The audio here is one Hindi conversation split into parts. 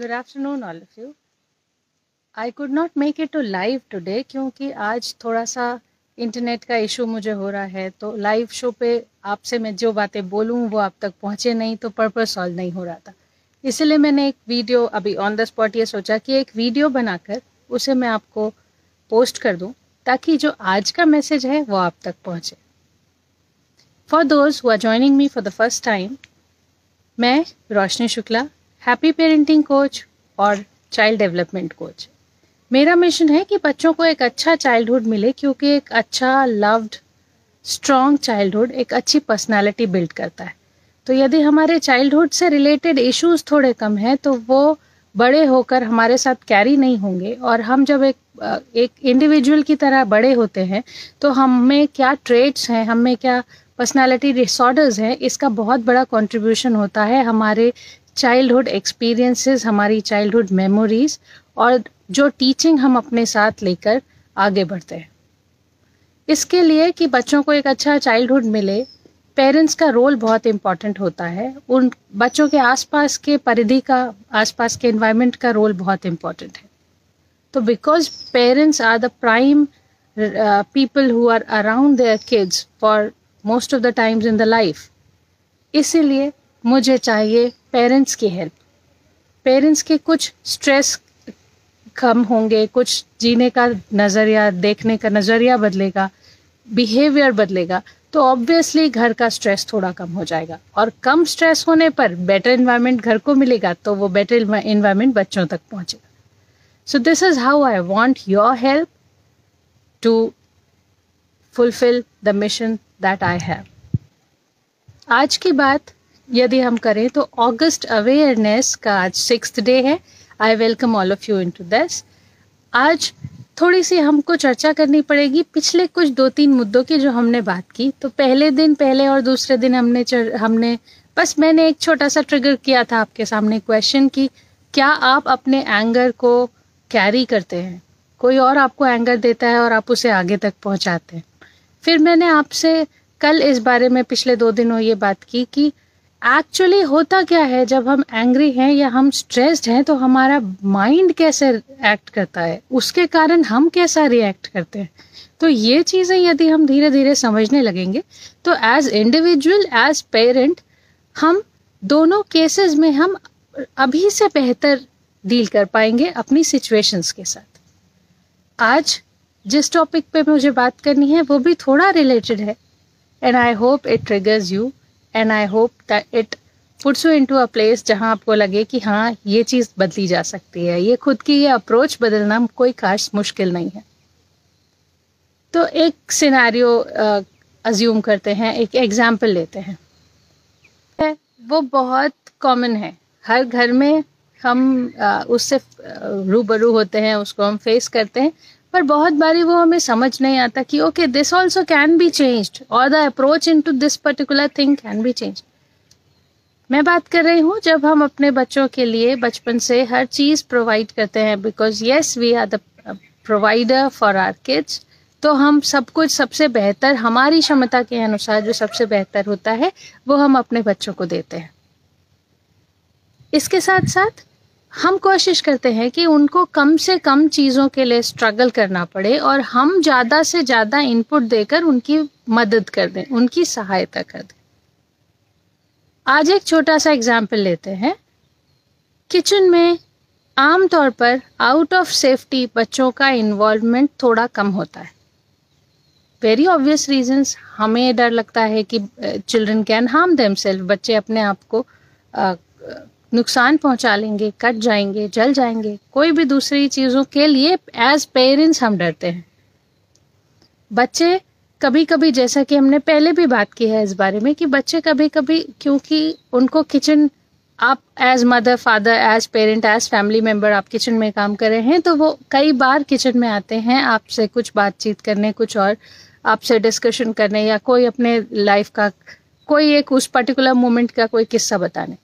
Good afternoon all of you. I could not make it to live today क्योंकि आज थोड़ा सा इंटरनेट का इशू मुझे हो रहा है तो लाइव शो पे आपसे मैं जो बातें बोलूँ वो आप तक पहुँचे नहीं तो पर्पज सॉल्व नहीं हो रहा था इसलिए मैंने एक वीडियो अभी ऑन द स्पॉट ये सोचा कि एक वीडियो बनाकर उसे मैं आपको पोस्ट कर दूँ, ताकि जो आज का मैसेज है वो आप तक पहुँचे for those who are joining me for the first time मैं Roshni Shukla happy parenting coach और चाइल्ड डेवलपमेंट कोच। मेरा मिशन है कि बच्चों को एक अच्छा चाइल्डहुड मिले, क्योंकि एक अच्छा लव्ड स्ट्रॉन्ग चाइल्डहुड एक अच्छी पर्सनालिटी बिल्ड करता है। तो यदि हमारे चाइल्डहुड से रिलेटेड इश्यूज़ थोड़े कम हैं तो वो बड़े होकर हमारे साथ कैरी नहीं होंगे। और हम जब एक एक इंडिविजुअल की तरह बड़े होते हैं तो हमें क्या ट्रेड्स हैं, हमें क्या पर्सनालिटी डिसऑर्डर्स हैं, इसका बहुत बड़ा कंट्रीब्यूशन होता है हमारे चाइल्डहुड एक्सपीरियंसेस हमारी चाइल्डहुड मेमोरीज और जो टीचिंग हम अपने साथ लेकर आगे बढ़ते हैं। इसके लिए कि बच्चों को एक अच्छा चाइल्डहुड मिले पेरेंट्स का रोल बहुत इंपॉर्टेंट होता है। उन बच्चों के आसपास के परिधि का, आसपास के इन्वायरमेंट का रोल बहुत इंपॉर्टेंट है। तो because parents are the prime people who are around their kids for most of the times in the life इसीलिए मुझे चाहिए पेरेंट्स की हेल्प पेरेंट्स के कुछ स्ट्रेस कम होंगे, कुछ जीने का नज़रिया, देखने का नज़रिया बदलेगा बिहेवियर बदलेगा तो ऑब्वियसली घर का स्ट्रेस थोड़ा कम हो जाएगा। और कम स्ट्रेस होने पर बेटर इन्वायरमेंट घर को मिलेगा तो वो बेटर इन्वायरमेंट बच्चों तक पहुंचेगा। So this is how I want your help to fulfil the mission that I have आज की बात यदि हम करें तो अगस्त अवेयरनेस का आज सिक्स डे है। I welcome all of you into this आज थोड़ी सी हमको चर्चा करनी पड़ेगी पिछले कुछ दो तीन मुद्दों की जो हमने बात की। तो पहले दिन पहले और दूसरे दिन हमने चर, हमने बस मैंने एक छोटा सा ट्रिगर किया था आपके सामने क्वेश्चन की क्या आप अपने एंगर को कैरी करते हैं? कोई और आपको एंगर देता है और आप उसे आगे तक पहुंचाते हैं। फिर मैंने आपसे कल इस बारे में पिछले दो दिनों ये बात की कि एक्चुअली होता क्या है, जब हम एंग्री हैं या हम स्ट्रेस्ड हैं तो हमारा माइंड कैसे एक्ट करता है? उसके कारण हम कैसा रिएक्ट करते हैं? तो ये चीज़ें यदि हम धीरे धीरे समझने लगेंगे तो एज इंडिविजुअल एज पेरेंट हम दोनों केसेस में हम अभी से बेहतर डील कर पाएँगे अपनी सिचुएशंस के साथ। आज जिस टॉपिक पे मुझे बात करनी है, वो भी थोड़ा रिलेटेड है and I hope it triggers you and I hope that it puts you into a place जहाँ आपको लगे कि हाँ ये चीज़ बदली जा सकती है। ये खुद की ये अप्रोच बदलना कोई खास मुश्किल नहीं है। तो एक सिनारियो अज्यूम करते हैं, एक एग्ज़ाम्पल लेते हैं। वो बहुत कॉमन है। हर घर में हम उससे रूबरू होते हैं, उसको हम फेस करते हैं। पर बहुत बारी वो हमें समझ नहीं आता कि okay this also can be changed और the approach into this particular thing can be change मैं बात कर रही हूँ जब हम अपने बच्चों के लिए बचपन से हर चीज़ प्रोवाइड करते हैं because yes we are the provider for our kids तो हम सब कुछ सबसे बेहतर, हमारी क्षमता के अनुसार जो सबसे बेहतर होता है, वो हम अपने बच्चों को देते हैं। इसके साथ साथ हम कोशिश करते हैं कि उनको कम से कम चीज़ों के लिए स्ट्रगल करना पड़े और हम ज़्यादा से ज़्यादा इनपुट देकर उनकी मदद कर दें, उनकी सहायता कर दें। आज एक छोटा सा एग्ज़ाम्पल लेते हैं। किचन में आमतौर पर आउट ऑफ़ सेफ्टी बच्चों का इन्वॉल्वमेंट थोड़ा कम होता है। वेरी ऑब्वियस रीजंस हमें डर लगता है कि चिल्ड्रन कैन हार्म देम बच्चे अपने आप को नुकसान पहुँचा लेंगे, कट जाएँगे, जल जाएँगे, कोई भी दूसरी चीज़ों के लिए एज पेरेंट्स हम डरते हैं। बच्चे कभी कभी जैसा कि हमने पहले भी बात की है इस बारे में, कि बच्चे कभी कभी क्योंकि उनको किचन आप as mother father as parent as family member आप किचन में काम कर रहे हैं तो वो कई बार किचन में आते हैं, आपसे कुछ बातचीत करने, कुछ और आपसे डिस्कशन करने, या कोई अपने लाइफ का, कोई एक उस पर्टिकुलर मोमेंट का कोई किस्सा बताने।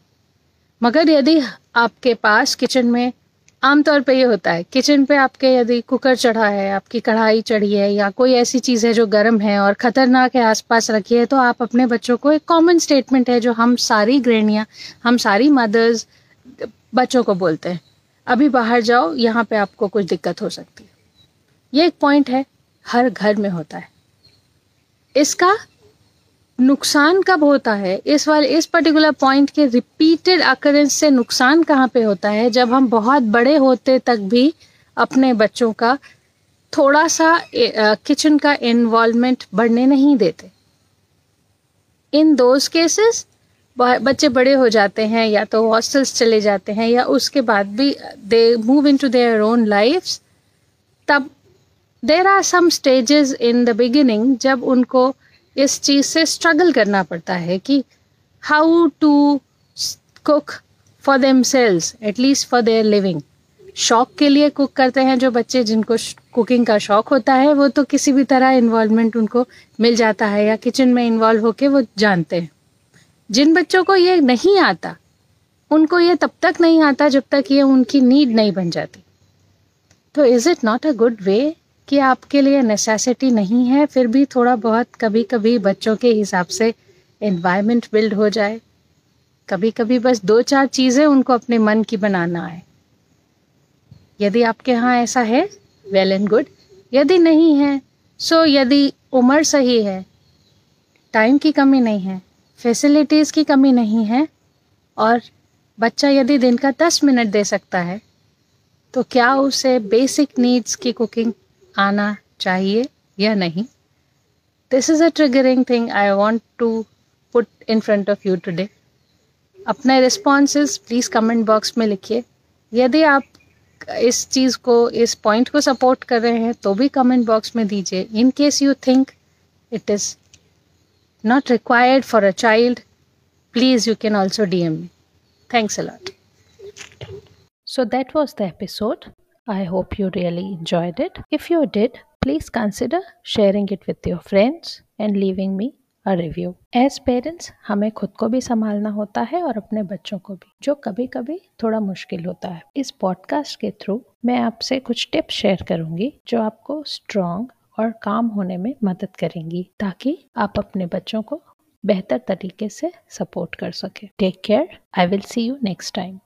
मगर यदि आपके पास किचन में, आमतौर पे ये होता है, किचन पे आपके यदि कुकर चढ़ा है, आपकी कढ़ाई चढ़ी है, या कोई ऐसी चीज़ है जो गर्म है और ख़तरनाक है, आसपास रखी है तो आप अपने बच्चों को एक कॉमन स्टेटमेंट है, जो हम सारी गृहणियाँ, हम सारी मदर्स बच्चों को बोलते हैं। अभी बाहर जाओ, यहाँ पे आपको कुछ दिक्कत हो सकती है। ये एक पॉइंट है, हर घर में होता है। इसका नुकसान कब होता है? इस वाले, इस पर्टिकुलर पॉइंट के रिपीटेड अकरेंस से नुकसान कहाँ पे होता है? जब हम बहुत बड़े होते तक भी अपने बच्चों का थोड़ा सा किचन का इन्वॉल्वमेंट बढ़ने नहीं देते। इन दोज केसेस बच्चे बड़े हो जाते हैं या तो हॉस्टल्स चले जाते हैं या उसके बाद भी they move in to their own life तब there are some stages in the beginning जब उनको इस चीज़ से स्ट्रगल करना पड़ता है कि how to cook for themselves at least for their living शौक के लिए कुक करते हैं जो बच्चे जिनको कुकिंग का शौक होता है, वो तो किसी भी तरह इन्वॉल्वमेंट उनको मिल जाता है या किचन में इन्वॉल्व होके वो जानते हैं। जिन बच्चों को ये नहीं आता, उनको ये तब तक नहीं आता जब तक ये उनकी नीड नहीं बन जाती। तो is it not a good way कि आपके लिए नेसेसिटी नहीं है, फिर भी थोड़ा बहुत कभी कभी बच्चों के हिसाब से इन्वायरमेंट बिल्ड हो जाए। कभी कभी बस दो चार चीज़ें उनको अपने मन की बनाना है यदि आपके यहाँ ऐसा है वेल एंड गुड यदि नहीं है सो यदि उम्र सही है टाइम की कमी नहीं है फैसिलिटीज़ की कमी नहीं है, और बच्चा यदि दिन का दस मिनट दे सकता है तो क्या उसे बेसिक नीड्स की कुकिंग आना चाहिए या नहीं this is a triggering thing I want to put in front of you today अपने रिस्पॉन्सेज प्लीज़ कमेंट बॉक्स में लिखिए यदि आप इस चीज़ को इस पॉइंट को सपोर्ट कर रहे हैं तो भी कमेंट बॉक्स में दीजिए in case you think it is not required for a child, please you can also DM me. Thanks a lot. So that was the episode. I hope you really enjoyed it. If you did, please consider sharing it with your friends and leaving me a review. As parents, हमें खुद को भी संभालना होता है और अपने बच्चों को भी जो कभी कभी थोड़ा मुश्किल होता है इस पॉडकास्ट के थ्रू मैं आपसे कुछ टिप्स शेयर करूँगी जो आपको स्ट्रॉन्ग और काम होने में मदद करेंगी ताकि आप अपने बच्चों को बेहतर तरीके से सपोर्ट कर सके take care I will see you next time